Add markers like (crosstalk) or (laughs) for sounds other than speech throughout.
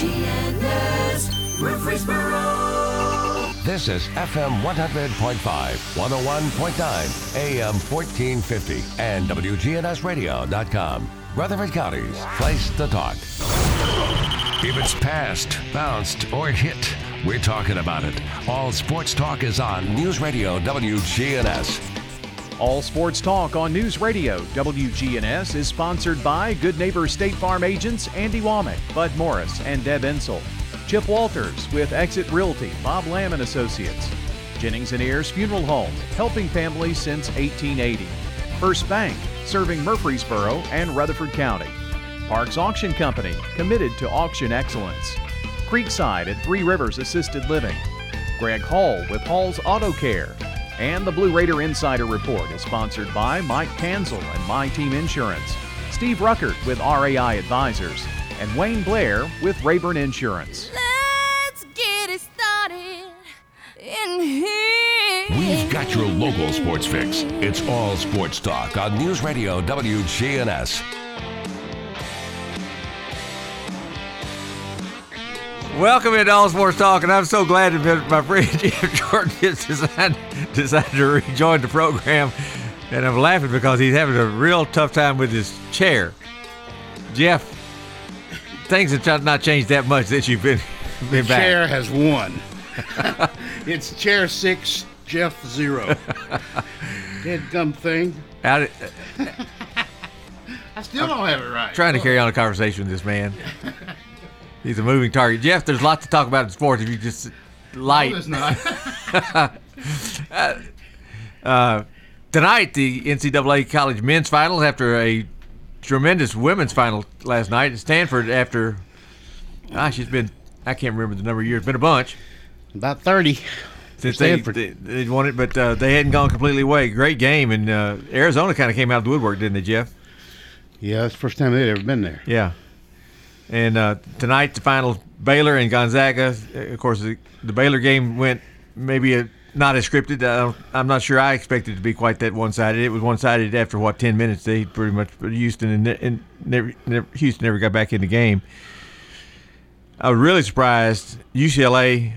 WGNS Murfreesboro. This is FM 100.5, 101.9, AM 1450, and WGNSradio.com. Rutherford County's place to talk. If it's passed, bounced, or hit, we're talking about it. All sports talk is on News Radio WGNS. All Sports Talk on News Radio WGNS is sponsored by Good Neighbor State Farm agents Andy Womack, Bud Morris, and Deb Insel. Chip Walters with Exit Realty, Bob Lamb and Associates. Jennings and Ayers Funeral Home, helping families since 1880. First Bank, serving Murfreesboro and Rutherford County. Parks Auction Company, committed to auction excellence. Creekside at Three Rivers Assisted Living. Greg Hall with Hall's Auto Care. And the Blue Raider Insider Report is sponsored by Mike Kanzel and My Team Insurance, Steve Ruckert with RAI Advisors, and Wayne Blair with Rayburn Insurance. Let's get it started in here. We've got your local sports fix. It's all sports talk on News Radio WGNS. Welcome into All Sports Talk, and I'm so glad that my friend (laughs) Jeff Jordan has decided, decided to rejoin the program. And I'm laughing because he's having a real tough time with his chair. Jeff, things have not changed that much since you've been, been back. Chair has won. (laughs) it's chair six, Jeff zero. (laughs) Dead gum thing. How did- I still don't have it right. trying to carry on a conversation with this man. He's a moving target. Jeff, there's lots to talk about in sports if you just light. No, it's not. (laughs) Uh, tonight, the NCAA college men's finals after a tremendous women's final last night. at Stanford, after, gosh, it's been, I can't remember the number of years, been a bunch About 30. since they, Stanford. they, they won it, but uh, they hadn't gone completely away. Great game, and uh, Arizona kind of came out of the woodwork, didn't they, Jeff? Yeah, it's the first time they'd ever been there. Yeah. And uh, tonight, the final Baylor and Gonzaga. Of course, the, the Baylor game went maybe a, not as scripted. I'm not sure I expected it to be quite that one sided. It was one sided after, what, 10 minutes. They pretty much, Houston and, and never, never, Houston never got back in the game. I was really surprised. UCLA,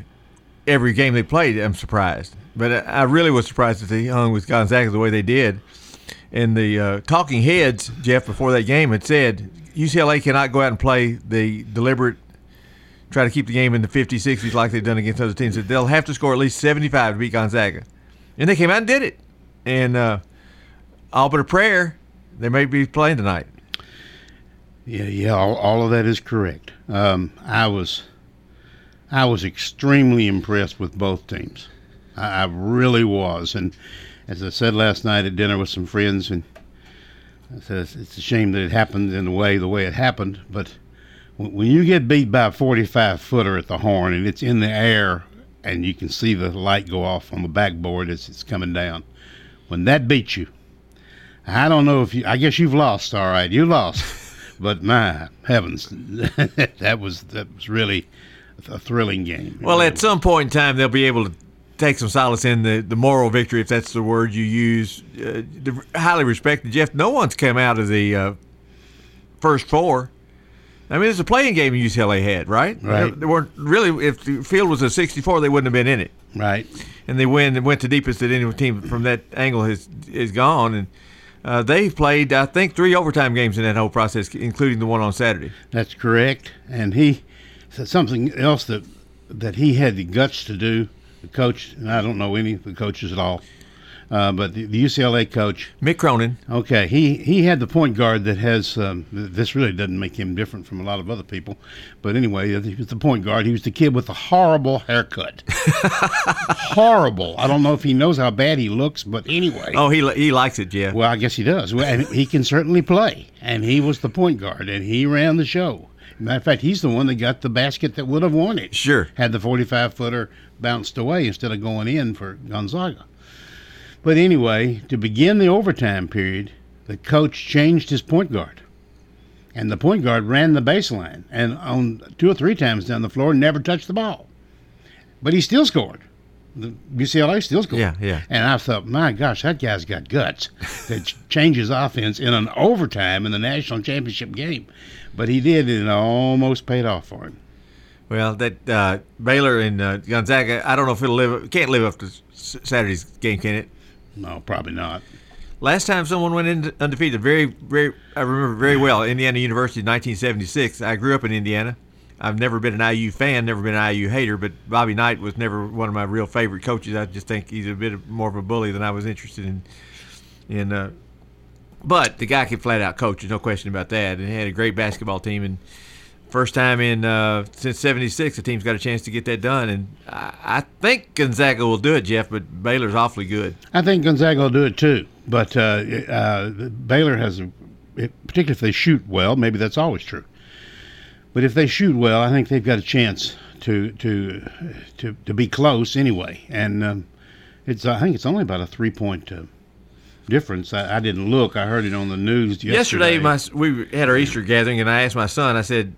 every game they played, I'm surprised. But I I really was surprised that they hung with Gonzaga the way they did. And the uh, talking heads, Jeff, before that game had said UCLA cannot go out and play the deliberate, try to keep the game in the 50s, 60s like they've done against other teams. They'll have to score at least 75 to beat Gonzaga. And they came out and did it. And uh, all but a prayer, they may be playing tonight. Yeah, yeah, all, all of that is correct. Um, I was, I was extremely impressed with both teams. I, I really was, and as I said last night at dinner with some friends, and I said it's, a shame that it happened in the way the way it happened. But when, when you get beat by a 45 footer at the horn and it's in the air, and you can see the light go off on the backboard as it's coming down, when that beats you, I don't know if you. I guess you've lost. All right, you lost. (laughs) But my heavens, (laughs) that was that was really a thrilling game. Well, at some point in time, they'll be able to take some solace in the, the moral victory, if that's the word you use. Uh, highly respected Jeff. No one's come out of the uh, first four. I mean, it's a playing game UCLA had, right? Right. They weren't really. If the field was a 64, they wouldn't have been in it. right. And they win. They went the deepest that any team from that angle has is gone. And uh, they played, I think, three overtime games in that whole process, including the one on Saturday. That's correct. And he said something else that that he had the guts to do. The coach, and I don't know any of the coaches at all, uh, but the, the UCLA coach. Mick Cronin. Okay, he he had the point guard that has. Um, this really doesn't make him different from a lot of other people, but anyway, he was the point guard. He was the kid with the horrible haircut. (laughs) horrible. I don't know if he knows how bad he looks, but anyway. Oh, he he likes it, yeah. Well, I guess he does. Well, and he can certainly play. And he was the point guard, and he ran the show. Matter of fact, he's the one that got the basket that would have won it. Sure. Had the 45 footer bounced away instead of going in for Gonzaga. But anyway, to begin the overtime period, the coach changed his point guard. And the point guard ran the baseline and on two or three times down the floor never touched the ball. But he still scored. The UCLA still scored. Yeah, yeah. And I thought, my gosh, that guy's got guts (laughs) that ch- changes offense in an overtime in the national championship game. But he did, and it almost paid off for him. Well, that uh, Baylor and uh, Gonzaga, I don't know if it'll live. Can't live up to Saturday's game, can it? No, probably not. Last time someone went in undefeated, very, very, I remember very well. Indiana University, 1976. I grew up in Indiana. I've never been an IU fan, never been an IU hater, but Bobby Knight was never one of my real favorite coaches. I just think he's a bit more of a bully than I was interested in. In, uh, but the guy could flat out coach. There's no question about that. And he had a great basketball team. And first time in uh, since '76, the team's got a chance to get that done. And I, I think Gonzaga will do it, Jeff. But Baylor's awfully good. I think Gonzaga will do it too, but uh, uh, Baylor has, a, particularly if they shoot well. Maybe that's always true. But if they shoot well, I think they've got a chance to to to, to be close anyway. And um, it's I think it's only about a three point uh, difference. I, I didn't look. I heard it on the news yesterday. Yesterday, my we had our Easter gathering, and I asked my son. I said,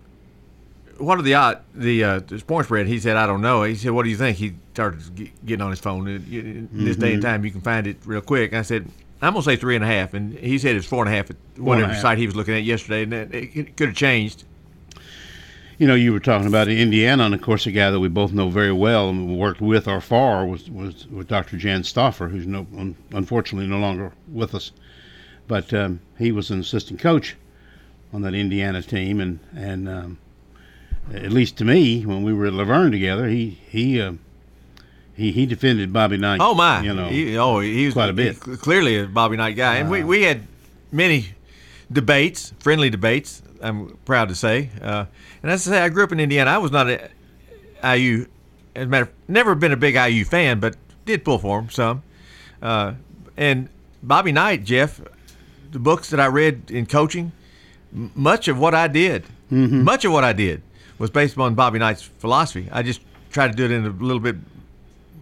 "What are the odd the uh, point spread?" He said, "I don't know." He said, "What do you think?" He started ge- getting on his phone. In in this day and Mm-hmm. time, you can find it real quick. I said, "I'm gonna say three and a half," and he said it's four and a half at whatever half. site he was looking at yesterday, and it, it could have changed. You know, you were talking about Indiana, and of course, a guy that we both know very well and worked with or for was was, was Dr. Jan Stauffer, who's no un, unfortunately no longer with us. But um, he was an assistant coach on that Indiana team, and and um, at least to me, when we were at La Verne together, he he uh, he he defended Bobby Knight. Oh my! you know, he, oh, he was quite a bit. clearly a Bobby Knight guy, and we, we had many debates, friendly debates. I'm proud to say, uh, and as I say, I grew up in Indiana. I was not a IU, as a matter, of, never been a big IU fan, but did pull for him some. Uh, and Bobby Knight, Jeff, the books that I read in coaching, m- much of what I did, much of what I did, was based upon Bobby Knight's philosophy. I just tried to do it in a little bit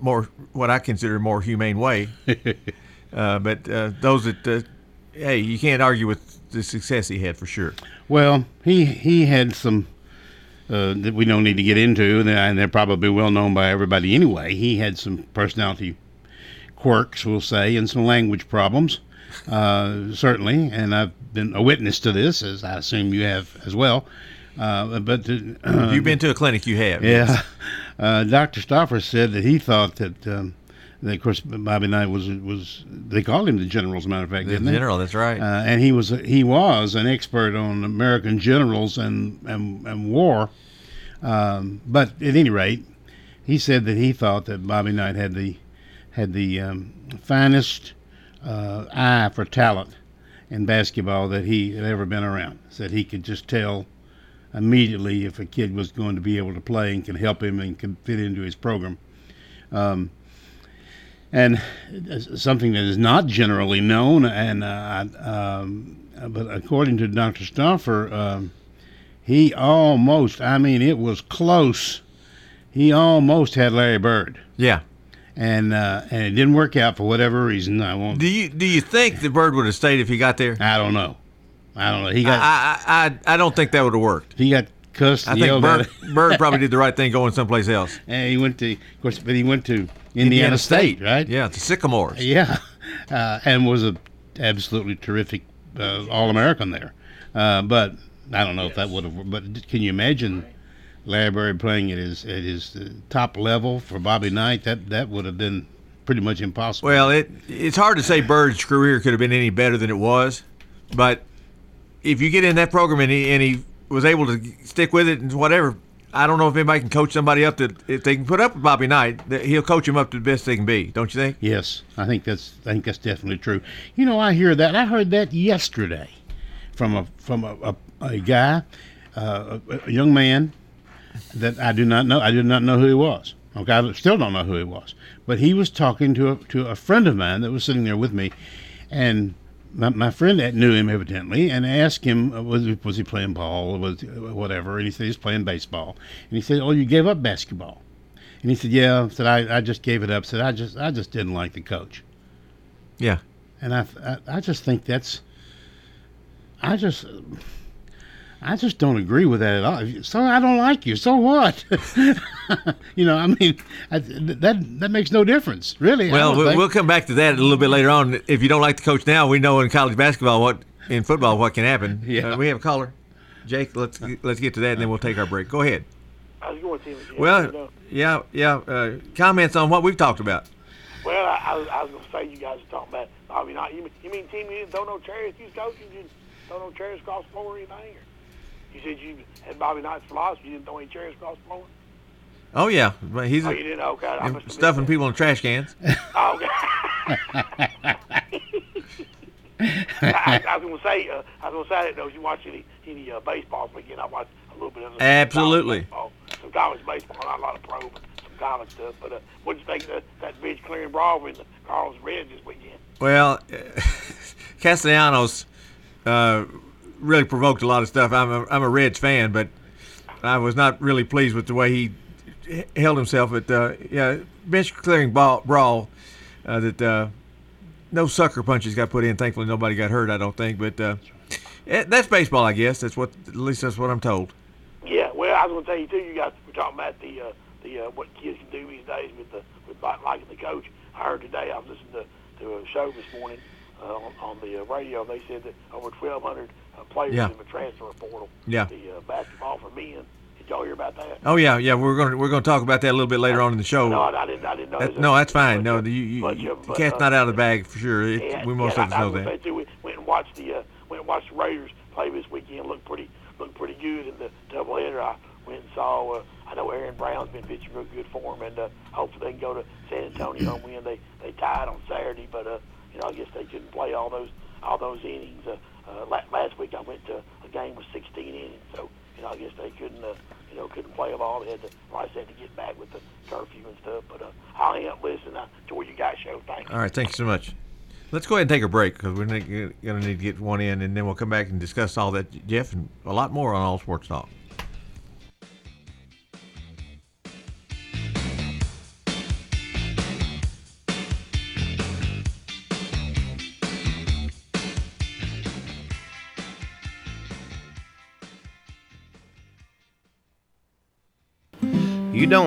more what I consider a more humane way. (laughs) uh, but uh, those that, uh, hey, you can't argue with the success he had for sure. Well, he he had some uh, that we don't need to get into, and they're probably well known by everybody anyway. He had some personality quirks, we'll say, and some language problems, uh, certainly. And I've been a witness to this, as I assume you have as well. Uh, but uh, If you've been to a clinic, you have. yeah, (laughs) uh, Dr. Stauffer said that he thought that. Um, that of course, Bobby Knight was was they called him the general, as a matter of fact, The didn't they? general, that's right. uh, and he was he was an expert on American generals and and, and war. Um, but at any rate, he said that he thought that Bobby Knight had the had the um, finest uh, eye for talent in basketball that he had ever been around. Said he could just tell immediately if a kid was going to be able to play and could help him and could fit into his program. Um, and uh, something that is not generally known, and uh, um, but according to Dr. Stauffer, um, he almost, I mean, it was close. He almost had Larry Bird, yeah. and uh, and it didn't work out for whatever reason. I won't. Do you do you think the bird would have stayed if he got there? I don't know. I don't know. He got I I, I, I don't think that would have worked. he got cussed. I think. Bird, Bird (laughs) probably did the right thing going someplace else. And he went to, of course, but he went to Indiana, State, right? Yeah, the Sycamores. Yeah, (laughs) uh, and was a absolutely terrific uh, All American there. Uh, but I don't know if that would have. But can you imagine Larry Bird playing at his at his uh, top level for Bobby Knight? That that would have been pretty much impossible. Well, it it's hard to say Bird's career could have been any better than it was, but if you get in that program and he and he was able to stick with it and whatever, I don't know if anybody can coach somebody up that if they can put up with Bobby Knight, he'll coach him up to the best they can be. Don't you think? Yes, I think that's I think that's definitely true. You know, I hear that. I heard that yesterday from a from a, a, a guy, uh, a, a young man that I do not know. I did not know who he was. Okay, I still don't know who he was. But he was talking to a, to a friend of mine that was sitting there with me, and my, my friend that knew him evidently and asked him uh, was he, was he playing ball or was whatever, and he said he's playing baseball, and he said, "Oh, you gave up basketball." And he said, "Yeah." I said, "I, I just gave it up." Said, "I just I just didn't like the coach." Yeah. And I, I, I just think that's, I just, I just don't agree with that at all. So I don't like you. So what? (laughs) you know, I mean, I, that that makes no difference, really. Well, we'll, we'll come back to that a little bit later on. If you don't like the coach now, we know in college basketball what in football what can happen. Yeah. Uh, we have a caller, Jake. Let's let's get to that, and then we'll take our break. Go ahead. How's it going, Timmy? Yeah, Well, yeah, yeah. Uh, comments on what we've talked about. Well, I, I, was, I was going to say you guys are talking about Bobby Knight. You, mean- you mean Timmy you didn't throw no chairs? You was coaching, you didn't throw no chairs across the floor or anything? Or you said you had Bobby Knight's philosophy. You didn't throw any chairs across the floor. Oh yeah, but he's Oh, you didn't? Okay. I must have missed stuffing people in trash cans. Oh, (laughs) okay. (laughs) I, I was going to say, uh, I was to say, didn't if you watch any any uh, baseball this weekend. I watched a little bit of Absolutely. baseball, some college baseball, not a lot of pro, but some college stuff. But uh, what would you think of that, that bench clearing brawl with the Carlos Reds this weekend? Well, (laughs) Castellanos uh, really provoked a lot of stuff. I'm a, I'm a Reds fan, but I was not really pleased with the way he held himself. At uh, yeah, bench clearing ball, brawl uh, that uh, no sucker punches got put in. Thankfully, nobody got hurt. I don't think, but uh, eh, that's baseball, I guess. That's what at least that's what I'm told. Yeah, well, I was going to tell you too. You guys were talking about the uh, the uh, what kids can do these days with the with liking the coach. I heard today. I was listening to, to a show this morning uh, on, on the uh, radio. They said that over 1,200 uh, players Yeah. in the transfer portal. Yeah. The uh, basketball for men. Did y'all hear about that? Oh yeah, yeah. We're gonna we're gonna talk about that a little bit later on in the show. No, I, I didn't. I didn't know. That- no, that's fine. No, the, you, you, you, the uh, cat's not out of the bag for sure. It, Yeah, we most of us I, I know that. too, we went and watched the uh, went and watched the Raiders play this weekend. Looked pretty looked pretty good in the doubleheader. I went and saw. Uh, I know Aaron Brown's been pitching real good for him, and uh, hopefully they can go to San Antonio and win. They they tied on Saturday, but uh, you know I guess they couldn't play all those all those innings. Uh, uh, last week I went to a game with 16 innings, so you know I guess they couldn't uh, you know couldn't play them all. They had to, I said, to get back with the curfew and stuff. But uh, I'll hang up listening. I enjoy you guys' show. Thanks. All right, thank you so much. Let's go ahead and take a break because we're going to need to get one in, and then we'll come back and discuss all that, Jeff, and a lot more on All Sports Talk.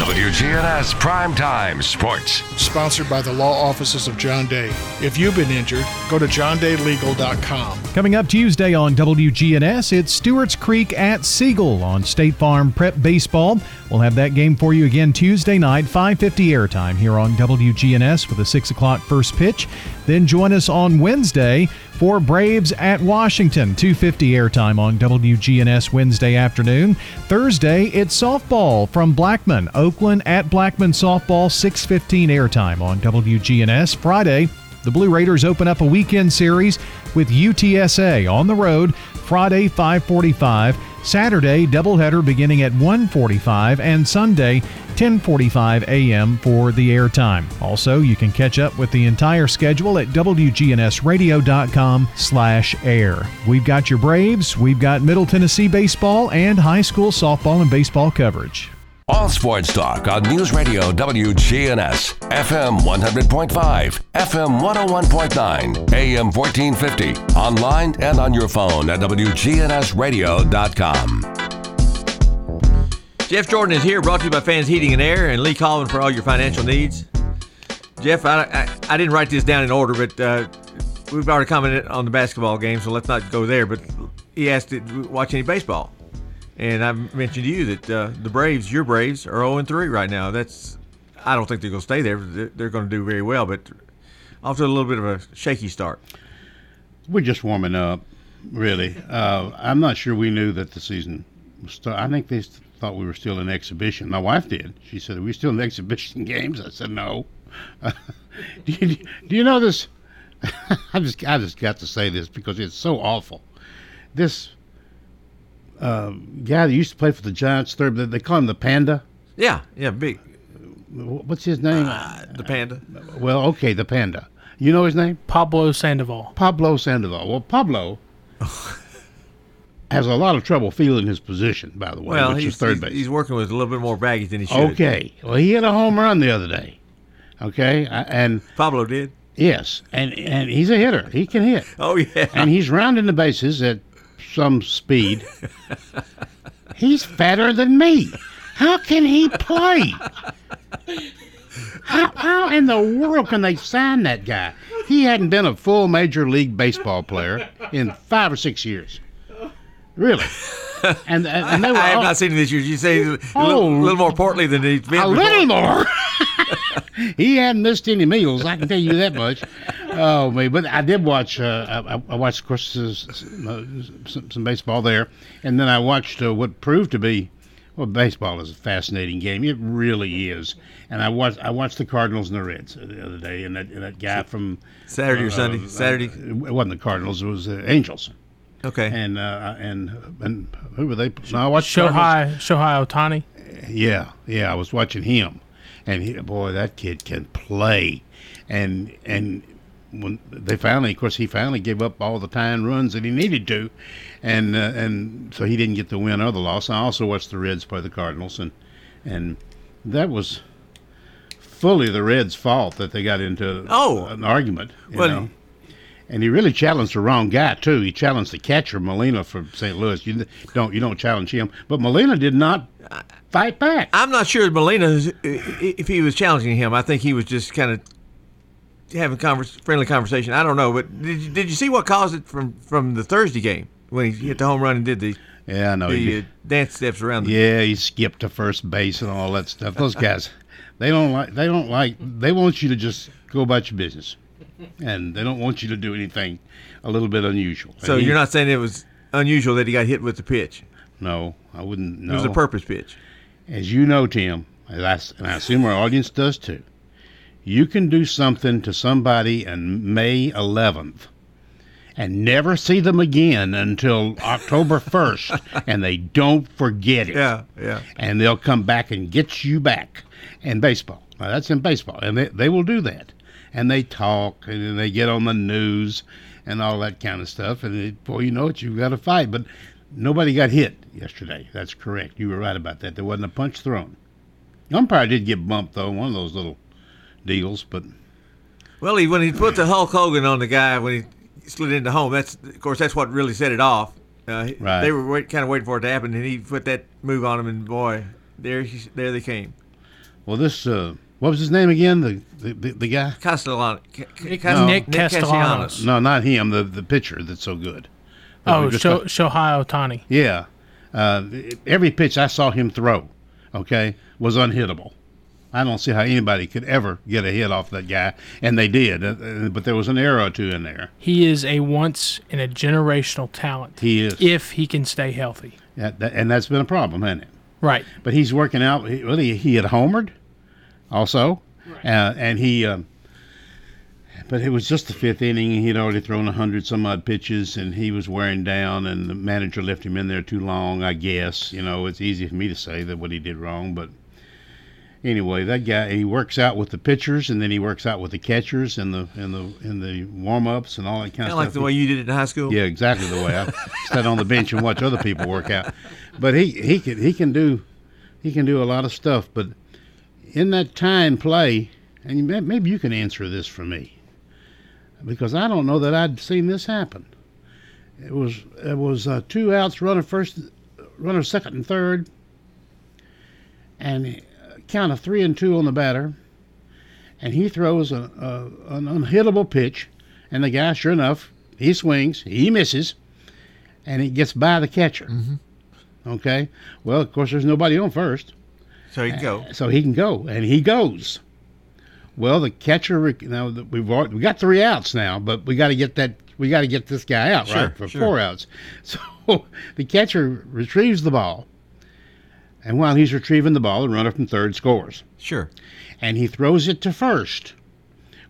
WGNS Primetime Sports. Sponsored by the law offices of John Day. If you've been injured, go to johndaylegal.com. Coming up Tuesday on WGNS, it's Stewart's Creek at Siegel on State Farm Prep Baseball. We'll have that game for you again Tuesday night, 5:50 airtime here on WGNS with a six o'clock first pitch. Then join us on Wednesday for Braves at Washington, 2:50 airtime on WGNS Wednesday afternoon. Thursday, it's softball from Blackman, Oakland at Blackman softball, 6:15 airtime on WGNS. Friday, the Blue Raiders open up a weekend series with UTSA on the road Friday 5:45, Saturday doubleheader beginning at 1:45 and Sunday 10:45 a.m. for the airtime. Also, you can catch up with the entire schedule at wgnsradio.com/air. We've got your Braves, we've got Middle Tennessee baseball and high school softball and baseball coverage. All sports talk on News Radio WGNS, FM 100.5, FM 101.9, AM 1450, online and on your phone at WGNSradio.com. Jeff Jordan is here, brought to you by Fans Heating and Air and Lee Colvin for all your financial needs. Jeff, I, I, I didn't write this down in order, but uh, we've already commented on the basketball game, so let's not go there. But he asked, did watch any baseball? And I've mentioned to you that uh, the Braves, your Braves, are 0 3 right now. That's I don't think they're going to stay there. They're, going to do very well, but off to a little bit of a shaky start. We're just warming up, really. Uh, I'm not sure we knew that the season was. I think they thought we were still in exhibition. My wife did. She said, "Are we still in exhibition (laughs) games?" I said, "No." (laughs) do, you, do you know this? (laughs) I just I just got to say this because it's so awful. This uh, guy that used to play for the Giants, third, they call him the Panda. Yeah, yeah, big. What's his name? Uh, the Panda. Well, okay, the Panda. You know his name? Pablo Sandoval. Pablo Sandoval. Well, Pablo has a lot of trouble feeling his position, by the way, Well, which he's, is third he's, base. he's working with a little bit more baggage than he should. Okay. Well, he hit a home run the other day. Okay, and Pablo did. yes, and and he's a hitter. He can hit. Oh yeah. And he's rounding the bases at some speed. he's fatter than me. How can he play? How, how in the world can they sign that guy? He hadn't been a full major league baseball player in five or six years. Really? And, and, and they were I have all- not seen him this year. You say he's a Oh. little, little more portly than he's been. a before. little more. (laughs) he hadn't missed any meals. I can tell you that much. Oh me! But I did watch. Uh, I, I watched, of course, uh, some, some baseball there, and then I watched uh, what proved to be. Well, baseball is a fascinating game. It really is. And I watched. I watched the Cardinals and the Reds the other day, and that, and that guy from Saturday or uh, Sunday? uh, Saturday? It wasn't the Cardinals. It was the Angels. Okay. And uh, and and who were they? No, I watched Cardinals. Shohei Shohei Ohtani. Yeah, yeah, I was watching him, and he, boy, that kid can play, and and when they finally, of course, he finally gave up all the tying runs that he needed to, and uh, and so he didn't get the win or the loss. I also watched the Reds play the Cardinals, and and that was fully the Reds' fault that they got into Oh. an argument. You Well, know? And he really challenged the wrong guy too. He challenged the catcher Molina from St. Louis. You don't you don't challenge him, but Molina did not fight back. I'm not sure Molina, if he was challenging him, I think he was just kind of having converse, friendly conversation. I don't know, but did you, did you see what caused it from from the Thursday game when he hit the home run and did the Yeah, I know. he the uh, dance steps around the Yeah, he skipped to first base and all that stuff. Those (laughs) guys, they don't like. They don't like. They want you to just go about your business, and they don't want you to do anything a little bit unusual. So he- you're not saying it was unusual that he got hit with the pitch? No, I wouldn't. No. It was a purpose pitch. As you know, Tim, I, and I assume our audience does too. You can do something to somebody on May 11th and never see them again until October (laughs) 1st, and they don't forget it. Yeah, yeah. And they'll come back and get you back in baseball. Now, that's in baseball, and they, they will do that. And they talk, and they get on the news and all that kind of stuff. And it, boy, you know it, you've got to fight. But nobody got hit yesterday. That's correct. You were right about that. There wasn't a punch thrown. Umpire did get bumped, though, one of those little deals, but Well, he, when he put the Hulk Hogan on the guy when he slid into home, that's of course that's what really set it off. Uh, Right. They were wait, kind of waiting for it to happen, and he put that move on him, and boy, there he, there they came. well, this, uh, what was his name again? The, the, the, the guy? Castellano, Ca- Ca- Nick- Cas- Nick Castellanos. No, not him, the, the pitcher that's so good. That Oh, we just Sho- talked- Shohei Ohtani. Yeah. Uh, every pitch I saw him throw, okay, was unhittable. I don't see how anybody could ever get a hit off that guy, and they did. Uh, uh, but there was an error or two in there. He is a once in a generational talent. He is. If he can stay healthy. Yeah, that, and that's been a problem, hasn't it? Right. But he's working out. He, really, he had homered, also, uh, and he. Um, but it was just the fifth inning. He'd already thrown a hundred some odd pitches, and he was wearing down. And the manager left him in there too long. I guess you know it's easy for me to say that what he did wrong, but anyway, that guy he works out with the pitchers, and then he works out with the catchers and the in the in the warm ups and all that kind Kind of of stuff. like the way you did it in high school. Yeah, exactly the way I (laughs) sat on the bench and watch other people work out. But he he can he can do he can do a lot of stuff. But in that time play, and maybe you can answer this for me, because I don't know that I'd seen this happen. It was it was uh, two outs, runner first, runner second and third, and count of three and two on the batter, and he throws a, a an unhittable pitch, and the guy, sure enough, he swings, he misses, and it gets by the catcher. Mm-hmm. Okay. Well, of course, there's nobody on first, So he can go. so he can go, and he goes. Well, the catcher now we've already, we got three outs now, but we got to get that we got to get this guy out Sure, right for sure. four outs. (laughs) So the catcher retrieves the ball, and while he's retrieving the ball, the runner from third scores, Sure. and he throws it to first.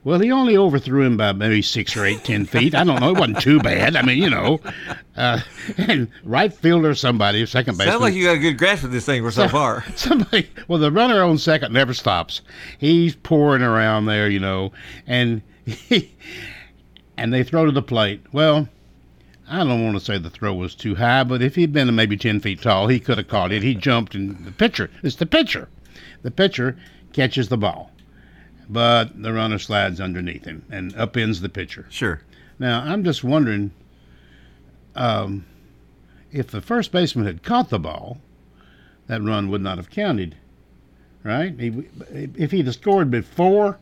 Well, he only overthrew him by maybe six or eight, ten feet. I don't know. It wasn't too bad. I mean, you know, uh, (laughs) and right fielder, somebody, second baseman. Sounds like you got a good grasp of this thing for so far. (laughs) Somebody, well, the runner on second never stops. He's pouring around there, you know, and (laughs) he, and they throw to the plate. Well, I don't want to say the throw was too high, but if he'd been maybe ten feet tall, he could have caught it. He jumped, and the pitcher, it's the pitcher, the pitcher catches the ball, but the runner slides underneath him and upends the pitcher. Sure. Now I'm just wondering, um, if the first baseman had caught the ball, that run would not have counted, right? He, if he'd have scored before,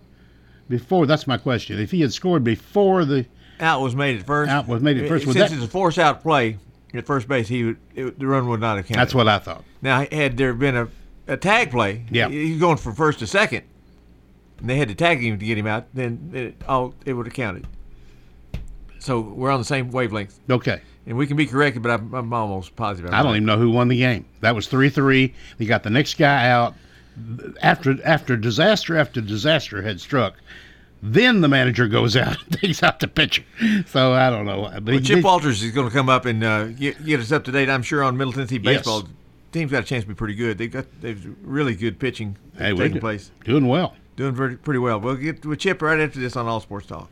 before that's my question. If he had scored before the Out was made at first. Out was made at first. Since that- it's a force out play at first base, he would it, the run would not have counted. That's what I thought. Now, had there been a, a tag play, Yeah. he's going from first to second, and they had to tag him to get him out, then it, all it would have counted. So we're on the same wavelength. Okay. And we can be corrected, but I'm, I'm almost positive. I don't even know who won the game. That was three three. They got the next guy out after after disaster after disaster had struck. Then the manager goes out and (laughs) takes out the pitcher. So I don't know. But Well, Chip Walters is going to come up and uh, get, get us up to date. I'm sure on Middle Tennessee baseball. Yes. Team's got a chance to be pretty good. They've got they've really good pitching Hey, taking do- place. doing well. Doing pretty well. We'll get with Chip right after this on All Sports Talk.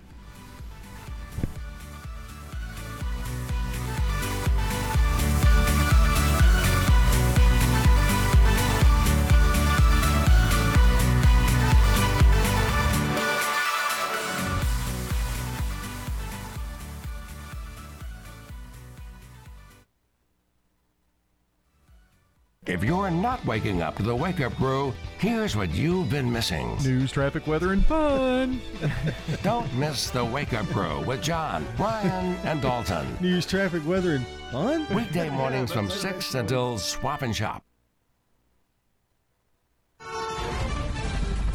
Not waking up to the Wake Up Crew, here's what you've been missing. News, traffic, weather, and fun. (laughs) Don't miss the Wake Up Crew with John, Brian, and Dalton. News, traffic, weather, and fun. Weekday mornings from 6 until Swap and Shop.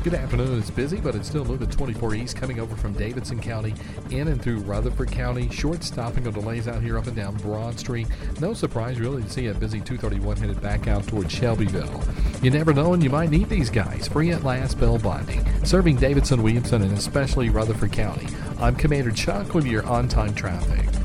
Good afternoon. It's busy, but it's still moving 24 east coming over from Davidson County in and through Rutherford County. Short stopping of delays out here up and down Broad Street. No surprise really to see a busy 231 headed back out towards Shelbyville. You never know, and you might need these guys. Free at last Bell Bonding, serving Davidson, Williamson, and especially Rutherford County. I'm Commander Chuck with your on time traffic.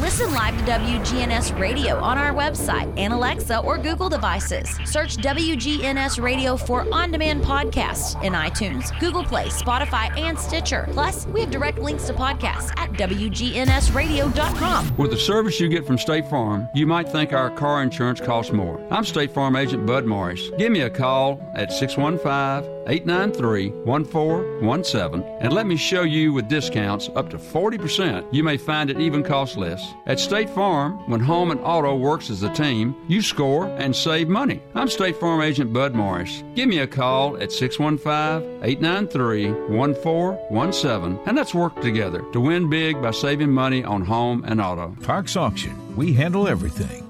Listen live to WGNS Radio on our website and Alexa or Google devices. Search WGNS Radio for on demand podcasts in iTunes, Google Play, Spotify, and Stitcher. Plus, we have direct links to podcasts at WGNSradio.com. With the service you get from State Farm, you might think our car insurance costs more. I'm State Farm Agent Bud Morris. Give me a call at 615 893 1417 and let me show you with discounts up to 40%. You may find it even costs less. At State Farm, when home and auto works as a team, you score and save money. I'm State Farm Agent Bud Morris. Give me a call at 615 893 1417 and let's work together to win big by saving money on home and auto. Parks Auction. We handle everything.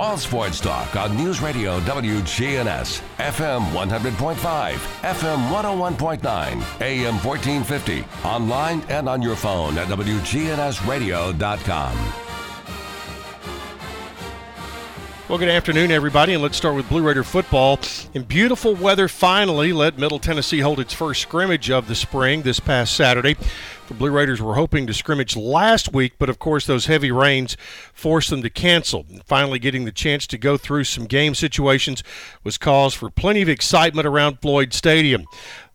All sports talk on News Radio WGNS, FM 100.5, FM 101.9, AM 1450, online and on your phone at WGNSradio.com. Well, good afternoon, everybody, and let's start with Blue Raider football. In beautiful weather, finally let Middle Tennessee hold its first scrimmage of the spring this past Saturday. The Blue Raiders were hoping to scrimmage last week, but of course, those heavy rains forced them to cancel. Finally, getting the chance to go through some game situations was cause for plenty of excitement around Floyd Stadium.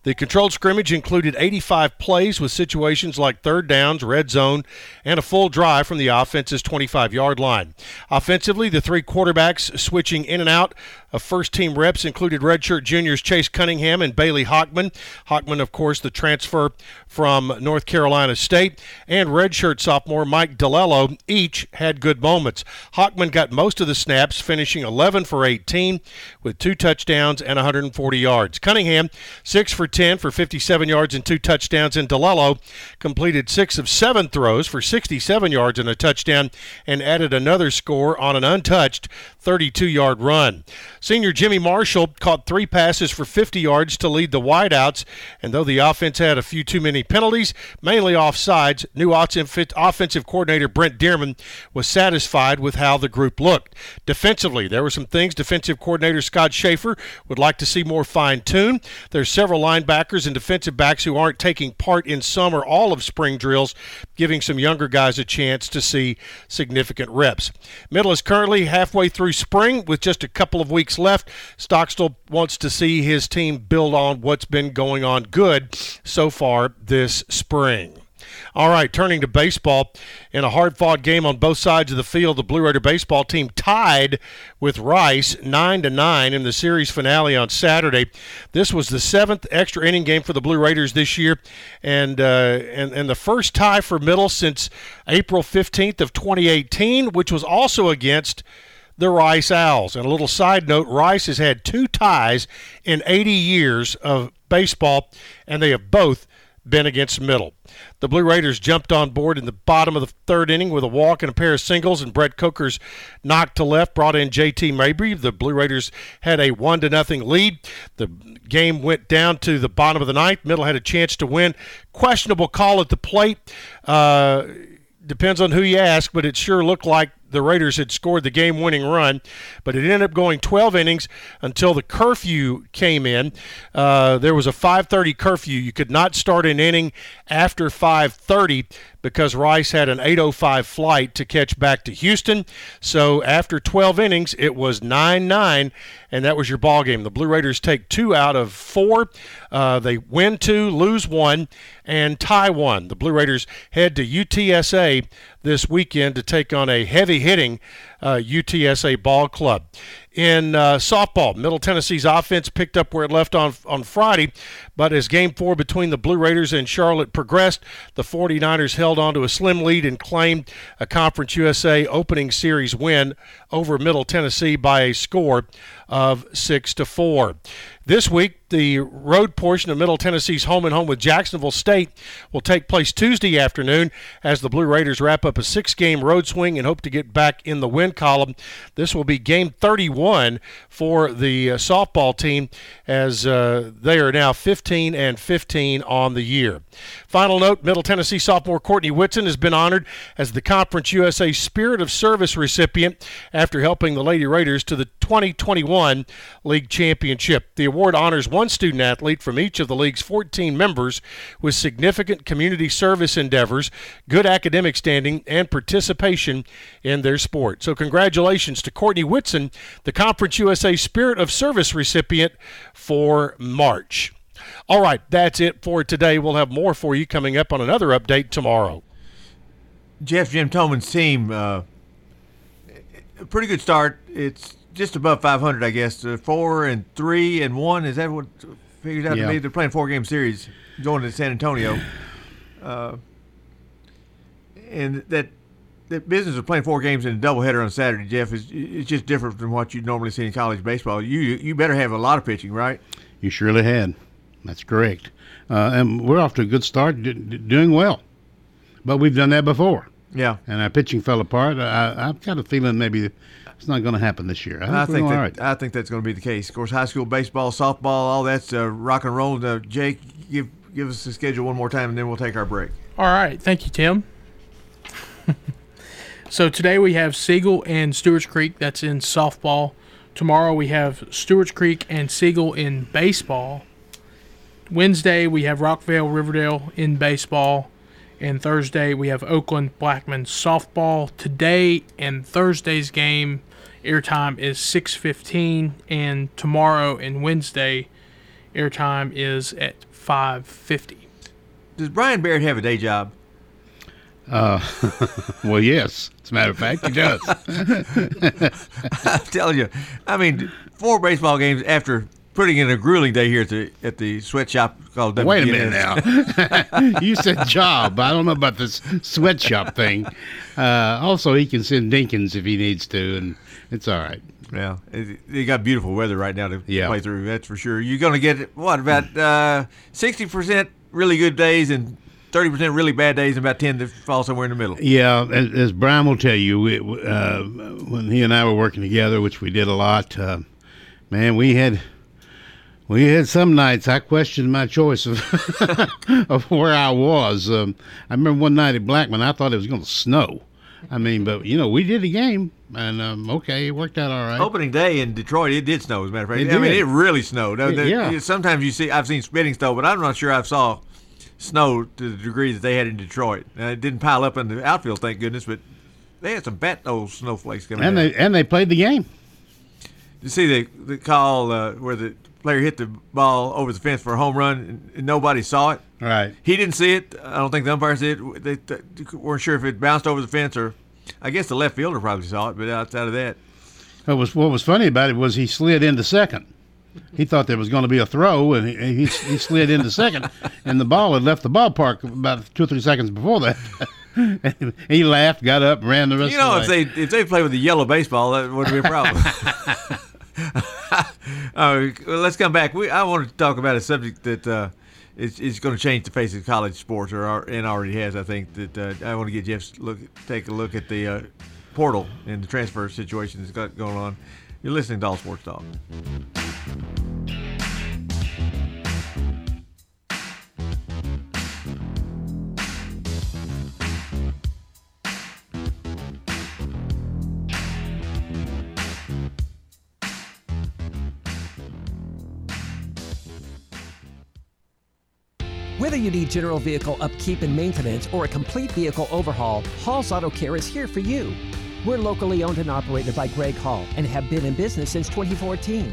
The controlled scrimmage included 85 plays with situations like third downs, red zone, and a full drive from the offense's 25 yard line. Offensively, the three quarterbacks switching in and out of first team reps included redshirt juniors Chase Cunningham and Bailey Hockman. Hockman, of course, the transfer from North Carolina State, and redshirt sophomore Mike DiLiello each had good moments. Hockman got most of the snaps, finishing 11 for 18 with two touchdowns and 140 yards. Cunningham, 6 for 10 for 57 yards and two touchdowns, and DiLiello completed 6 of 7 throws for 67 yards and a touchdown and added another score on an untouched 32 yard run. Senior Jimmy Marshall caught three passes for 50 yards to lead the wideouts, and though the offense had a few too many penalties, mainly offsides, new offensive coordinator Brent Dearmon was satisfied with how the group looked. Defensively, there were some things defensive coordinator Scott Shafer would like to see more fine tuned. There's several linebackers and defensive backs who aren't taking part in some or all of spring drills, giving some younger guys a chance to see significant reps. Middle is currently halfway through spring with just a couple of weeks left. Stockstill wants to see his team build on what's been going on good so far this spring. All right, turning to baseball. In a hard fought game on both sides of the field, the Blue Raider baseball team tied with Rice 9 to 9 in the series finale on Saturday. This was the seventh extra inning game for the Blue Raiders this year, and, uh, and, and the first tie for middle since April 15th of 2018, which was also against the Rice Owls. And a little side note Rice has had two ties in 80 years of baseball, and they have both been against Middle. The Blue Raiders jumped on board in the bottom of the third inning with a walk and a pair of singles, and Brett Coker's knock to left brought in J.T. Mabry. The Blue Raiders had a one to nothing lead. The game went down to the bottom of the ninth. Middle had a chance to win. Questionable call at the plate. Uh, depends on who you ask, but it sure looked like the Raiders had scored the game winning run, but it ended up going 12 innings until the curfew came in. Uh, there was a 5:30 curfew. You could not start an inning after 5:30 because Rice had an 8:05 flight to catch back to Houston. So after 12 innings, it was 9-9, and that was your ball game. The Blue Raiders take two out of four. Uh, they win two, lose one, and tie one. The Blue Raiders head to UTSA this weekend to take on a heavy hitting uh, UTSA Ball Club. In uh, softball, Middle Tennessee's offense picked up where it left on on Friday, but as Game Four between the Blue Raiders and Charlotte progressed, the 49ers held on to a slim lead and claimed a Conference USA opening series win over Middle Tennessee by a score of six to four. This week, the road portion of Middle Tennessee's home and home with Jacksonville State will take place Tuesday afternoon as the Blue Raiders wrap up a six game road swing and hope to get back in the win column. This will be game 31 for the uh, softball team as uh, they are now 15 and 15 on the year. Final note Middle Tennessee sophomore Courtney Whitson has been honored as the Conference USA Spirit of Service recipient after helping the Lady Raiders to the 2021 League Championship. The award honors one student athlete from each of the league's 14 members with significant community service endeavors, good academic standing, and participation in their sport. So, congratulations to Courtney Whitson, the Conference USA Spirit of Service recipient for March. All right, that's it for today. We'll have more for you coming up on another update tomorrow. Jeff Jim Tolman's team, uh, a pretty good start. It's just above 500, I guess. Uh, four and three and one. Is that what figures out Yeah. to be? They're playing four game series, going to San Antonio. Uh, and that that business of playing four games in a doubleheader on Saturday, Jeff, is it's just different from what you normally see in college baseball. You you better have a lot of pitching, right? You surely had. That's correct. Uh, and we're off to a good start, d- d- doing well. But we've done that before. Yeah. And our pitching fell apart. I, I've got a feeling maybe it's not going to happen this year. I think, I think that, right. I think that's going to be the case. Of course, high school baseball, softball, all that's uh, rock and roll. Uh, Jake, give give us the schedule one more time, and then we'll take our break. All right. Thank you, Tim. (laughs) so today we have Siegel and Stewart's Creek. That's in softball. Tomorrow we have Stewart's Creek and Siegel in baseball. Wednesday we have Rockvale Riverdale in baseball. And Thursday we have Oakland Blackman softball. Today and Thursday's game airtime is 6:15 and tomorrow and Wednesday airtime is at 5:50. Does Brian Barrett have a day job? Uh, (laughs) well, yes. As a matter of fact, he does. (laughs) I'm telling you. I mean, four baseball games after putting in a grueling day here at the at the sweatshop called. Wait a minute now. (laughs) you said job. I don't know about this sweatshop thing. Uh, also, he can send Dinkins if he needs to, and it's all right. Yeah, you got beautiful weather right now to Yeah. play through. That's for sure. You're going to get what about uh, sixty percent really good days and thirty percent really bad days, and about ten that fall somewhere in the middle. Yeah, as, as Brian will tell you, we, uh, when he and I were working together, which we did a lot, uh, man, we had we had some nights I questioned my choice of (laughs) of where I was. Um, I remember one night at Blackman, I thought it was going to snow. I mean, but you know, we did a game, and um, okay, it worked out all right. Opening day in Detroit, it did snow. As a matter of fact, It I mean, it really snowed. Now, Yeah, yeah. Sometimes you see, I've seen spitting snow, but I'm not sure I saw snow to the degree that they had in Detroit. Now, it didn't pile up in the outfield, thank goodness, but they had some bat old snowflakes coming. and they and they played the game. You see the the call uh, where the player hit the ball over the fence for a home run and, and nobody saw it. Right. He didn't see it. I don't think the umpires did. They, they weren't sure if it bounced over the fence or. I guess the left fielder probably saw it, but outside of that, What was what was funny about it was he slid into second. He thought there was going to be a throw, and he, he, he slid into second, and the ball had left the ballpark about two or three seconds before that. And (laughs) he laughed, got up, ran the rest. you know, of if way. they if they play with the yellow baseball, that wouldn't be a problem. (laughs) (laughs) uh, well, let's come back. We I want to talk about a subject that uh, is, is going to change the face of college sports, or and already has. I think that uh, I want to get Jeff's look, take a look at the uh, portal and the transfer situation that's got going on. You're listening to All Sports Talk. Whether you need general vehicle upkeep and maintenance or a complete vehicle overhaul, Hall's Auto Care is here for you. We're locally owned and operated by Greg Hall and have been in business since 2014.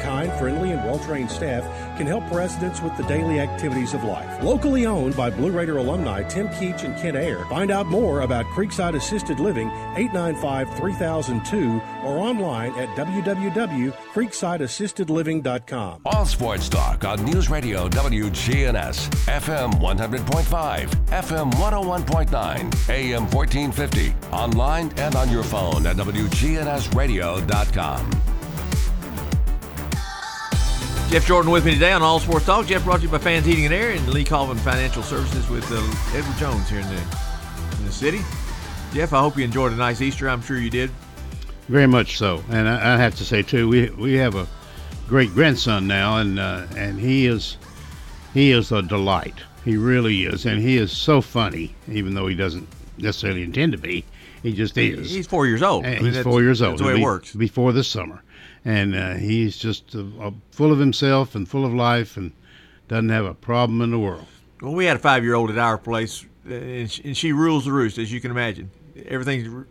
Kind, friendly, and well trained staff can help residents with the daily activities of life. Locally owned by Blue Raider alumni Tim Keach and Kent Ayer. Find out more about Creekside Assisted Living 895 3002 or online at www.creeksideassistedliving.com. All sports talk on News Radio WGNS, FM 100.5, FM 101.9, AM 1450, online and on your phone at WGNSradio.com. Jeff Jordan with me today on All Sports Talk. Jeff brought to you by Fans Heating and Air and Lee Colvin Financial Services with uh, Edward Jones here in the in the city. Jeff, I hope you enjoyed a nice Easter. I'm sure you did. Very much so, and I, I have to say too, we we have a great grandson now, and uh, and he is he is a delight. He really is, and he is so funny, even though he doesn't necessarily intend to be. He just is. He's four years old. I mean, he's four years old. That's the way it be works. Before this summer, and uh, he's just uh, uh, full of himself and full of life, and doesn't have a problem in the world. Well, we had a five year old at our place, uh, and she, and she rules the roost, as you can imagine. Everything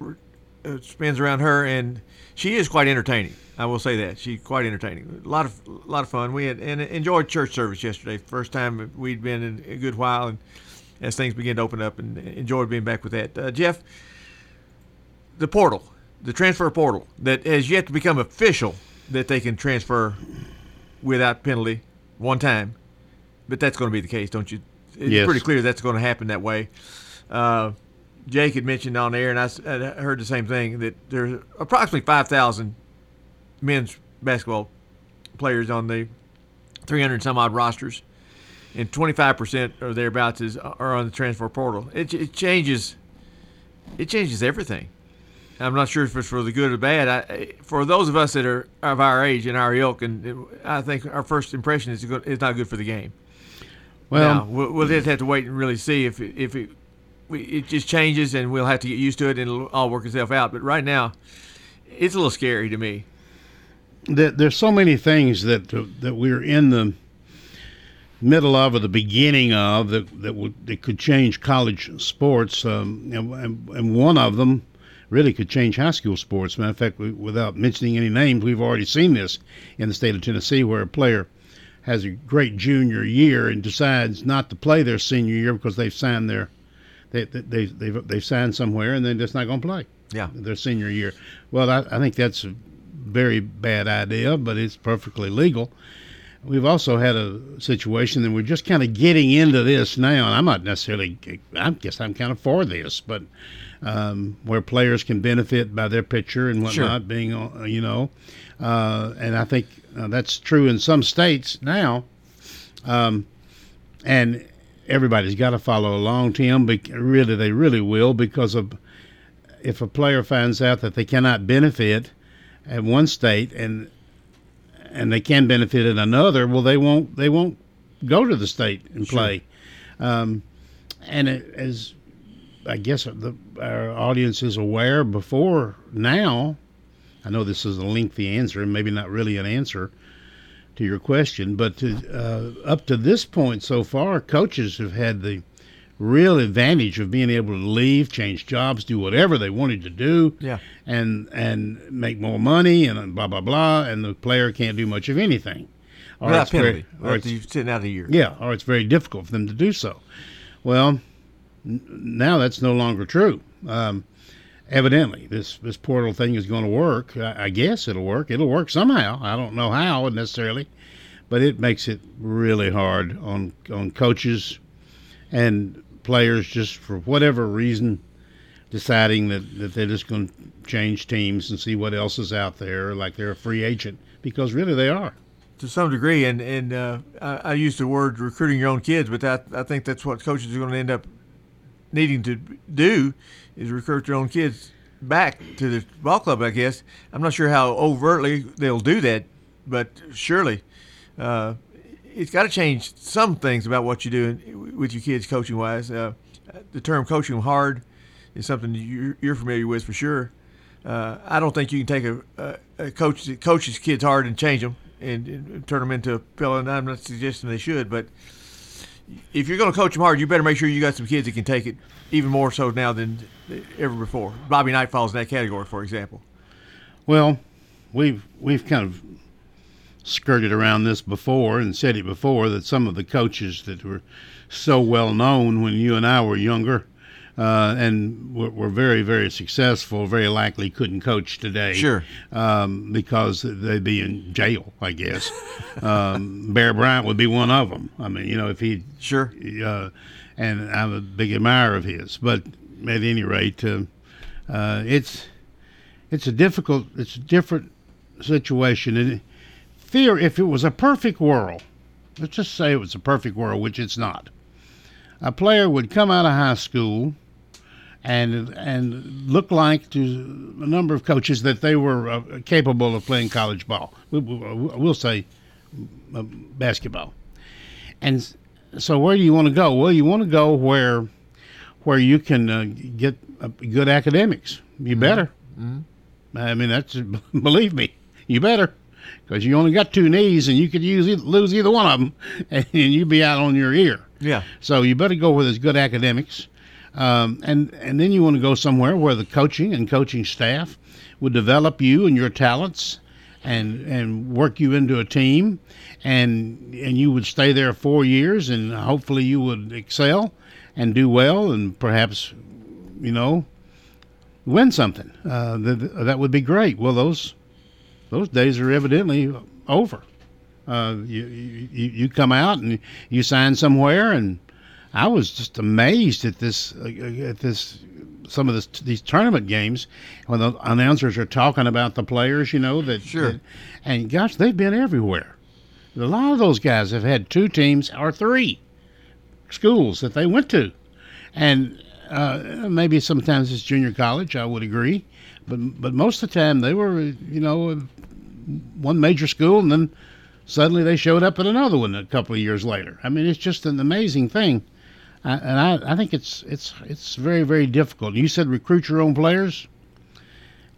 uh, spins around her, and she is quite entertaining. I will say that she's quite entertaining. A lot of a lot of fun. We had and enjoyed church service yesterday. First time we'd been in a good while, and as things began to open up, and enjoyed being back with that. Uh, Jeff, the portal, the transfer portal that has yet to become official that they can transfer without penalty one time, but that's going to be the case, don't you? It's Yes. pretty clear that's going to happen that way. Uh, Jake had mentioned on air, and I heard the same thing that there's approximately 5,000 men's basketball players on the 300 some odd rosters, and 25% or thereabouts is are on the transfer portal. It, it changes. It changes everything. I'm not sure if it's for the good or bad. I, for those of us that are of our age and our ilk, and it- I think our first impression is good, is not good for the game. Well- Now, we'll, we'll just have to wait and really see if it, if it it just changes, and we'll have to get used to it, and it'll all work itself out. But right now, it's a little scary to me. there, there's so many things that that we're in the middle of or the beginning of that that, would, that could change college sports, um, and, and one of them really could change high school sports. Matter of fact, we, without mentioning any names, we've already seen this in the state of Tennessee, where a player has a great junior year and decides not to play their senior year because they've signed their they, they, they, they've, they've signed somewhere and they're just not going to play Yeah. their senior year. Well, I, I think that's a very bad idea, but it's perfectly legal. We've also had a situation that we're just kind of getting into this now, and I'm not necessarily, I guess I'm kind of for this, but um, where players can benefit by their pitcher and Sure. whatnot being, uh, you know, uh, and I think uh, that's true in some states now. Um, and everybody's got to follow along, Tim. But really, they really will because of if a player finds out that they cannot benefit at one state and and they can benefit in another, well, they won't they won't go to the state and Sure. play. Um, and it, as I guess the, our audience is aware before now, I know this is a lengthy answer and maybe not really an answer to your question, but to, uh, up to this point so far, coaches have had the real advantage of being able to leave, change jobs, do whatever they wanted to do, Yeah. and and make more money and blah blah blah, and the player can't do much of anything. Or Without it's very- penalty. or Or it's- you sitting out a year. yeah, or it's very difficult for them to do so. Well, n- now that's no longer true. Um, evidently, this this portal thing is going to work. I, I guess it'll work. It'll work somehow. I don't know how necessarily, but it makes it really hard on on coaches and players just for whatever reason deciding that, that they're just going to change teams and see what else is out there like they're a free agent because really they are to some degree, and and uh, I, I use the word recruiting your own kids, but that I think that's what coaches are going to end up needing to do is recruit their own kids back to the ball club. I guess I'm not sure how overtly they'll do that, but surely uh, it's got to change some things about what you do with your kids coaching wise. Uh, the term coaching them hard is something you're, familiar with for sure. Uh, I don't think you can take a, a, a coach that coaches kids hard and change them and, and turn them into a pillow. And I'm not suggesting they should, but if you're going to coach them hard, you better make sure you got some kids that can take it even more so now than ever before. Bobby Knight falls in that category, for example. Well, we've we've kind of skirted around this before and said it before that some of the coaches that were so well known when you and I were younger uh, and were, were, very, very successful, very likely couldn't coach today. Sure. Um, because they'd be in jail, I guess. (laughs) um, Bear Bryant would be one of them. I mean, you know, if he. Sure. Uh, and I'm a big admirer of his. But at any rate, uh, uh it's it's a difficult, it's a different situation. And fear, if it was a perfect world, let's just say it was a perfect world, which it's not. A player would come out of high school and and look like to a number of coaches that they were uh, capable of playing college ball. We, will say uh, basketball. And so, where do you want to go? Well, you want to go where where you can uh, get good academics. You mm-hmm. better. Mm-hmm. I mean, that's (laughs) believe me, you better because you only got two knees and you could use either, lose either one of them (laughs) and you'd be out on your ear. Yeah. So you better go where there's good academics, um, and and then you want to go somewhere where the coaching and coaching staff would develop you and your talents, and and work you into a team, and and you would stay there four years, and hopefully you would excel, and do well, and perhaps, you know, win something. Uh, that that would be great. Well, those those days are evidently over. Uh, you, you you come out and you sign somewhere, and I was just amazed at this uh, at this some of this, these tournament games when the announcers are talking about the players, you know that. Sure. That, and gosh, they've been everywhere. A lot of those guys have had two teams or three schools that they went to, and uh, maybe sometimes it's junior college. I would agree, but but most of the time they were you know one major school and then suddenly they showed up at another one a couple of years later. I mean, it's just an amazing thing, I, and I, I think it's it's it's very very difficult. You said recruit your own players.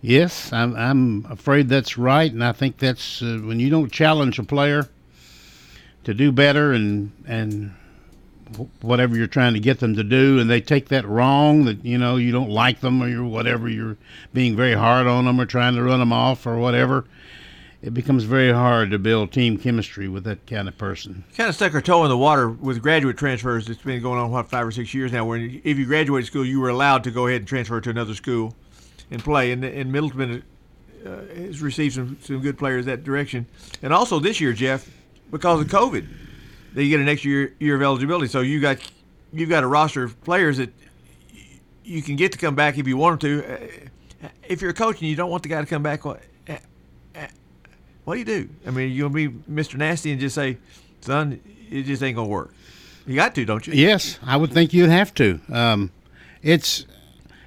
Yes, I'm I'm afraid that's right, and I think that's uh, when you don't challenge a player to do better and and whatever you're trying to get them to do and they take that wrong that you know you don't like them or you're whatever you're being very hard on them or trying to run them off or whatever it becomes very hard to build team chemistry with that kind of person. Kind of stuck our toe in the water with graduate transfers. It's been going on what five or six years now. Where if you graduated school, you were allowed to go ahead and transfer to another school and play. And, and Middleton uh, has received some, some good players that direction. And also this year, Jeff, because of COVID, they get an extra year, year of eligibility. So you got you've got a roster of players that you can get to come back if you want them to. Uh, if you're a coach and you don't want the guy to come back, what do you do? I mean, you'll be Mr. Nasty and just say, son, it just ain't gonna work. You got to, don't you? Yes, I would think you'd have to. Um, it's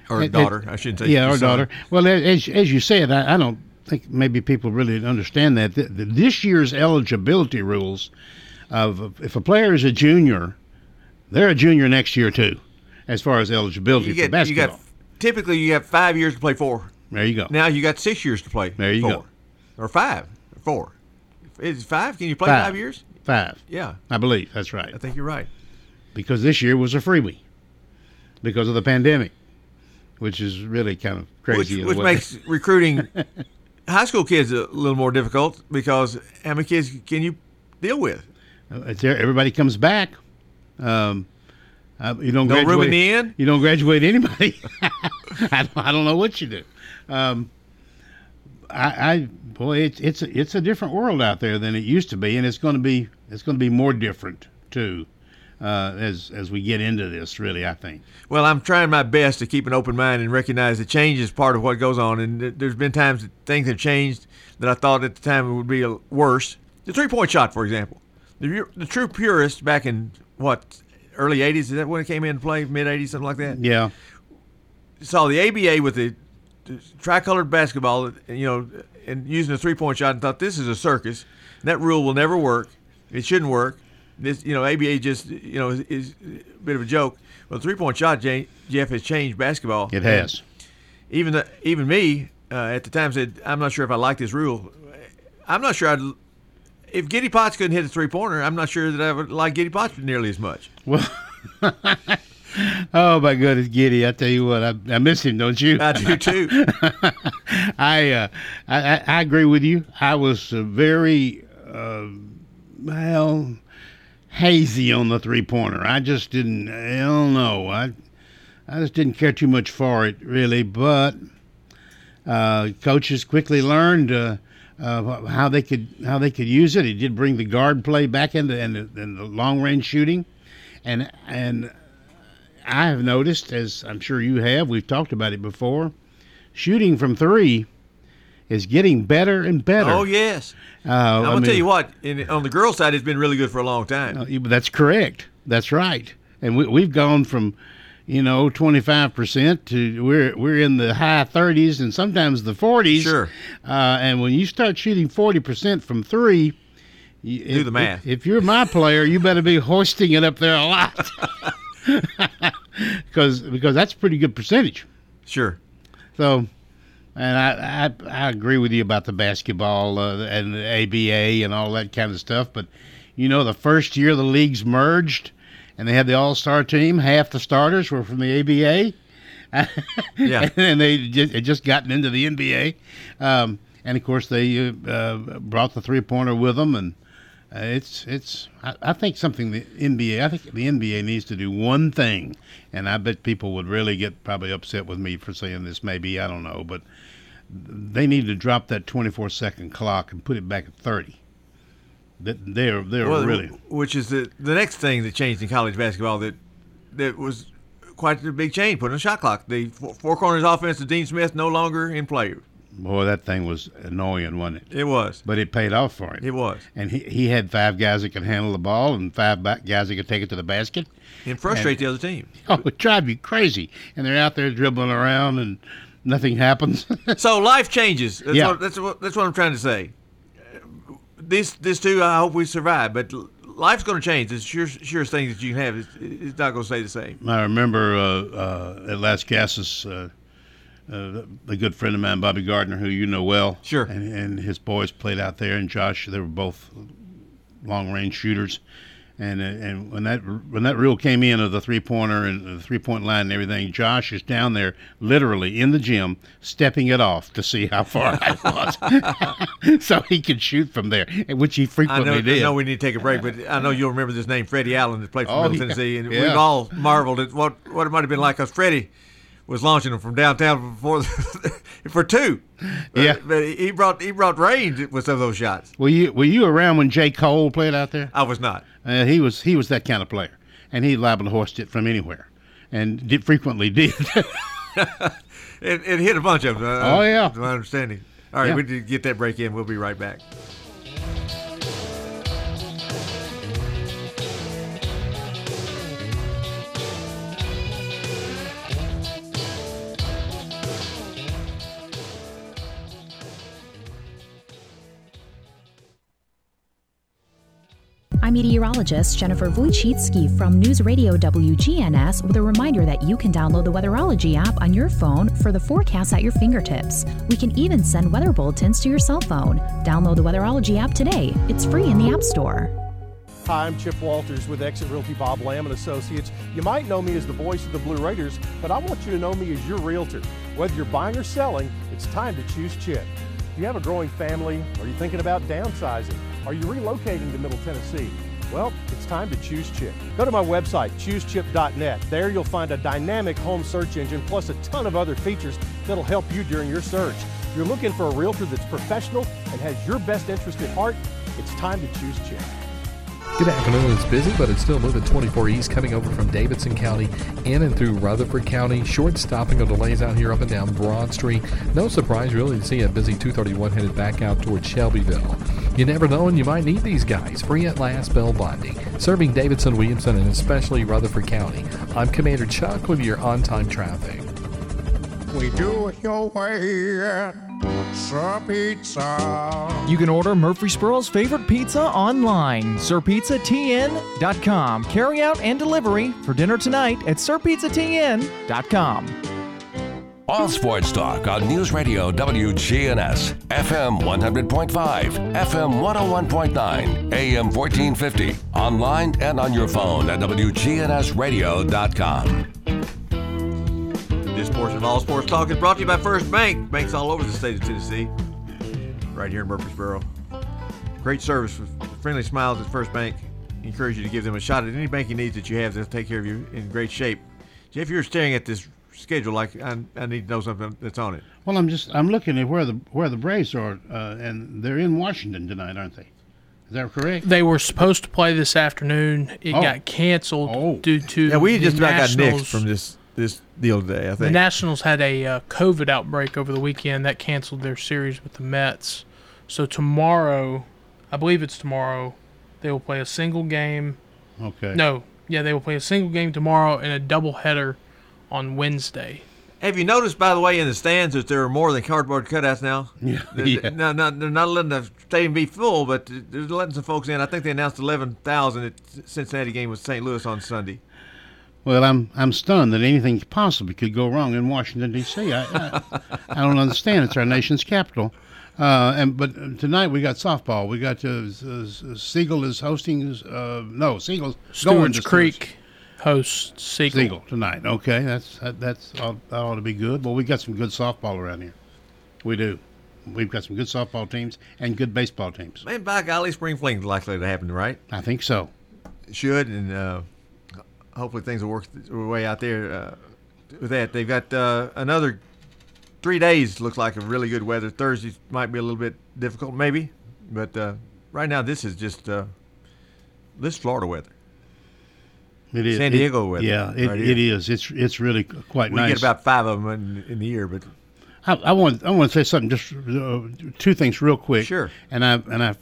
or it, daughter, it, I shouldn't say. Yeah, or son. daughter. Well, as as you said, I, I, don't think maybe people really understand that this year's eligibility rules of if a player is a junior, they're a junior next year too, as far as eligibility you get, for basketball. You got, typically, you have five years to play four. There you go. Now you got six years to play. There you four. go. Or five. Four. Is five? Can you play five. five years? Five. Yeah. I believe that's right. I think you're right. Because this year was a freebie because of the pandemic, which is really kind of crazy. Which, which makes (laughs) recruiting high school kids a little more difficult because how many kids can you deal with? Uh, everybody comes back. Um, uh, you don't no graduate, room in the end. You don't graduate anybody. (laughs) I, don't, I, don't, know what you do. Um, I, I boy, it's it's a, it's a different world out there than it used to be, and it's going to be it's going to be more different too. Uh, as as we get into this, really, I think. Well, I'm trying my best to keep an open mind and recognize that change is part of what goes on. And there's been times that things have changed that I thought at the time it would be worse. The three point shot, for example, the, the true purist back in what early '80s is that when it came into play, mid '80s, something like that. Yeah. Saw the ABA with the tricolored basketball, you know, and using a three point shot and thought this is a circus. That rule will never work. It shouldn't work. this, you know, ABA just, you know, is, is a bit of a joke. Well, the three point shot, Jeff, has changed basketball. It has. Even the, even me uh, at the time said, I'm not sure if I like this rule. I'm not sure I'd. If Giddy Potts couldn't hit a three pointer, I'm not sure that I would like Giddy Potts nearly as much. Well, (laughs) oh my goodness, Giddy! I tell you what, I, I miss him, don't you? I do too. (laughs) I, uh, I I agree with you. I was uh, very uh, well hazy on the three pointer. I just didn't. I don't know. I I just didn't care too much for it really. But uh, coaches quickly learned. Uh, uh, how they could how they could use it. He did bring the guard play back into and the, and the long range shooting, and and I have noticed, as I'm sure you have, we've talked about it before, shooting from three is getting better and better. Oh yes. Uh, I'm gonna tell mean- you what. In, on the girls' side, it's been really good for a long time. Uh, That's correct. That's right. And we, we've gone from, you know, 25% to we're we're in the high 30s and sometimes the 40s. Sure. Uh, and when you start shooting 40% from three, you, Do if, the math. If, if you're my player, you better be hoisting it up there a lot. (laughs) Because because that's a pretty good percentage. Sure. So, and I, I I agree with you about the basketball uh, and the ABA and all that kind of stuff. But you know, the first year the leagues merged, and they had the All Star team. Half the starters were from the ABA. (laughs) Yeah. (laughs) and they just, had just gotten into the NBA, um, and of course they uh, uh, brought the three pointer with them, and uh, it's it's I, I think something the NBA I think the NBA needs to do one thing, and I bet people would really get probably upset with me for saying this. Maybe I don't know, but they need to drop that 24 second clock and put it back at 30. They're they're Well, really which is the the next thing that changed in college basketball that that was quite a big change. Put a shot clock. The four, four corners offense of Dean Smith no longer in play. boy that thing was annoying, wasn't it? It was. But it paid off for him. It was. And he, he had five guys that could handle the ball and five guys that could take it to the basket. And frustrate the other team. (laughs) Oh, it drive you crazy. And they're out there dribbling around and nothing happens. (laughs) so life changes. That's Yeah. what, that's what that's what I'm trying to say. This this too, I hope we survive. But life's going to change. It's sure surest thing that you have. It's, it's not going to stay the same. I remember uh, uh, at Las Casas, uh, uh, a good friend of mine, Bobby Gardner, who you know well. Sure. And, and his boys played out there, and Josh, they were both long range shooters. And uh, and when that when that rule came in of the three pointer and the three point line and everything, Josh is down there literally in the gym stepping it off to see how far I was, (laughs) so he could shoot from there, which he I frequently know, I know we need to take a break, but I know you'll remember this name, Freddie Allen, that played for Oh, Middle yeah. Tennessee, and Yeah. we've all marveled at what, what it might have been like because Freddie was launching them from downtown before (laughs) for two. Yeah. but he brought he brought range with some of those shots. Were you were you around when Jay Cole played out there? I was not. Uh, he was he was that kind of player, and he liable to hoist it from anywhere, and did frequently did. (laughs) (laughs) It, it hit a bunch of them. uh, Oh, yeah. my understanding. All right, Yeah. we need to get that break in. We'll be right back. Meteorologist Jennifer Wojcicki from News Radio WGNS with a reminder that you can download the Weatherology app on your phone for the forecast at your fingertips. We can even send weather bulletins to your cell phone. Download the Weatherology app today. It's free in the App Store. Hi, I'm Chip Walters with Exit Realty Bob Lamb and Associates. You might know me as the voice of the Blue Raiders, but I want you to know me as your realtor. Whether you're buying or selling, it's time to choose Chip. Do you have a growing family? Or are you thinking about downsizing? Are you relocating to Middle Tennessee? Well, it's time to choose Chip. Go to my website, choosechip.net. There you'll find a dynamic home search engine plus a ton of other features that'll help you during your search. If you're looking for a realtor that's professional and has your best interest at heart, it's time to choose Chip. Good afternoon. It's busy, but it's still moving 24 east coming over from Davidson County in and through Rutherford County. Short stopping of delays out here up and down Broad Street. No surprise really to see a busy 231 headed back out towards Shelbyville. You never know, and you might need these guys. Free at last Bell Bonding, serving Davidson, Williamson, and especially Rutherford County. I'm Commander Chuck with your on time traffic. We do it your way. Sir Pizza. You can order Murfreesboro's favorite pizza online, sirpizzatn.com. Carry out and delivery for dinner tonight at sirpizzatn.com. All Sports Talk on News Radio WGNS, FM 100.5, FM 101.9, AM 1450, online and on your phone at WGNSradio.com. This portion of All Sports Talk is brought to you by First Bank. Banks all over the state of Tennessee, right here in Murfreesboro. Great service with friendly smiles at First Bank. Encourage you to give them a shot at any banking needs that you have. They'll take care of you in great shape. Jeff, you're staring at this schedule like I, I need to know something that's on it. Well, I'm just I'm looking at where the where the Braves are, uh, and they're in Washington tonight, aren't they? Is that correct? They were supposed to play this afternoon. It Oh. got canceled due to Yeah, we the just about got Nationals- nixed from this this deal today. I The. Nationals had a uh, COVID outbreak over the weekend that canceled their series with the Mets. So tomorrow, I believe it's tomorrow, they will play a single game. Okay. No, yeah, they will play a single game tomorrow and a doubleheader on Wednesday. Have you noticed, by the way, in the stands that there are more than cardboard cutouts now? (laughs) Yeah. They're, Yeah. No, no, they're not letting the stadium be full, but they're letting some folks in. I think they announced 11,000 at Cincinnati game with St. Louis on Sunday. Well, I'm I'm stunned that anything possibly could go wrong in Washington D.C. I, I, I don't understand. It's our nation's capital. Uh, and but tonight we got softball. We got uh, S- S- Siegel is hosting. Uh, no, Siegel's going Stewart's to Creek hosts Siegel. Siegel tonight. Okay, that's that, that's ought, that ought to be good. Well, we got some good softball around here. We do. We've got some good softball teams and good baseball teams. Man, by golly, spring fling's likely to happen, right? I think so. It should, and uh, hopefully things will work their way out there uh, with that. They've got uh, another three days, looks like, of really good weather. Thursday might be a little bit difficult, maybe, but uh, right now this is just uh, this Florida weather. It is San it- Diego weather. yeah, it, right it is. It's it's really quite We nice. We get about five of them in, in the year, but I, I want I want to say something. Just uh, two things, real quick. Sure. And I and I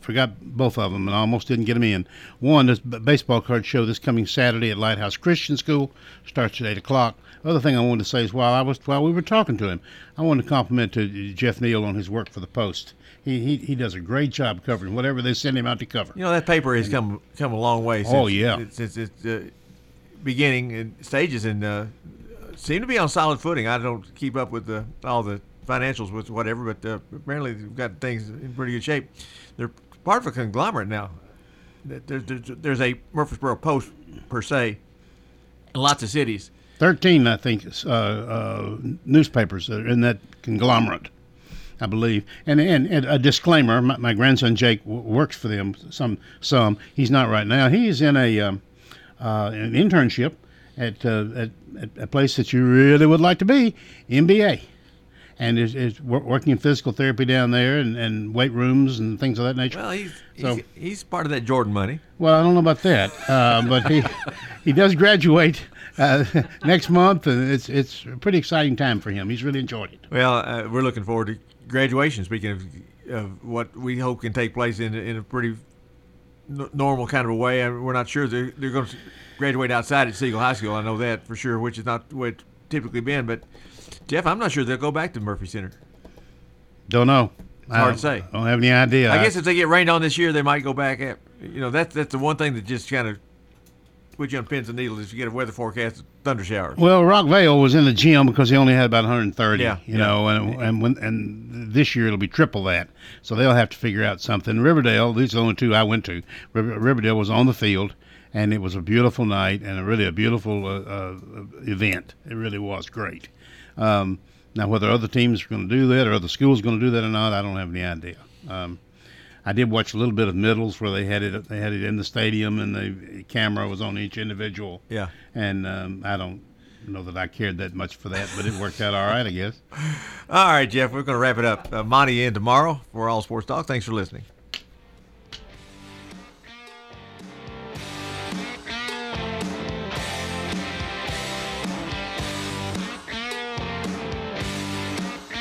forgot both of them, and I almost didn't get them in. One, b- baseball card show this coming Saturday at Lighthouse Christian School starts at eight o'clock. Other thing I wanted to say is while I was while we were talking to him, I wanted to compliment to Jeff Neal on his work for the Post. He, he he does a great job covering whatever they send him out to cover. you know that paper has come come a long way. Since, Oh, yeah. since its uh, beginning and stages, and uh, seem to be on solid footing. I don't keep up with the, all the financials with whatever, but uh, apparently they've got things in pretty good shape. They're part of a conglomerate now. There's, there's, a Murfreesboro Post per se, in lots of cities. Thirteen, I think, uh, uh, newspapers that are in that conglomerate, I believe. And and, and a disclaimer: my, my grandson Jake w- works for them. Some some. He's not right now. He's in a um, uh, an internship at, uh, at at a place that you really would like to be, MBA, and is, is working in physical therapy down there and, and weight rooms and things of that nature. Well, he's, So- he's, he's part of that Jordan money. Well, I don't know about that, uh, but he (laughs) he does graduate uh, (laughs) next month, and it's it's a pretty exciting time for him. He's really enjoyed it. Well, uh, we're looking forward to graduation. Speaking of, of what we hope can take place in, in a pretty n- normal kind of a way, and we're not sure they're, they're going to graduate outside at Siegel High School. I know that for sure, which is not what it's typically been. But Jeff, I'm not sure they'll go back to Murphy Center. Don't know. It's hard I to say. I Don't have any idea. I guess if they get rained on this year, they might go back. At, you know, that's that's the one thing that just kind of puts you on pins and needles. If you get a weather forecast, thunder showers. Well, Rockvale was in the gym because he only had about 130. Yeah, you yeah, know, and and when and this year it'll be triple that. So they'll have to figure out something. Riverdale, these are the only two I went to. River, Riverdale was on the field, and it was a beautiful night and a really a beautiful uh, uh, event. It really was great. Um, now, whether other teams are going to do that or other schools are going to do that or not, I don't have any idea. Um, I did watch a little bit of middles where they had it. They had it in the stadium, and the camera was on each individual. Yeah. And um, I don't know that I cared that much for that, but it worked out all right, I guess. (laughs) All right, Jeff, we're going to wrap it up. Uh, Monty in tomorrow for All Sports Talk. Thanks for listening.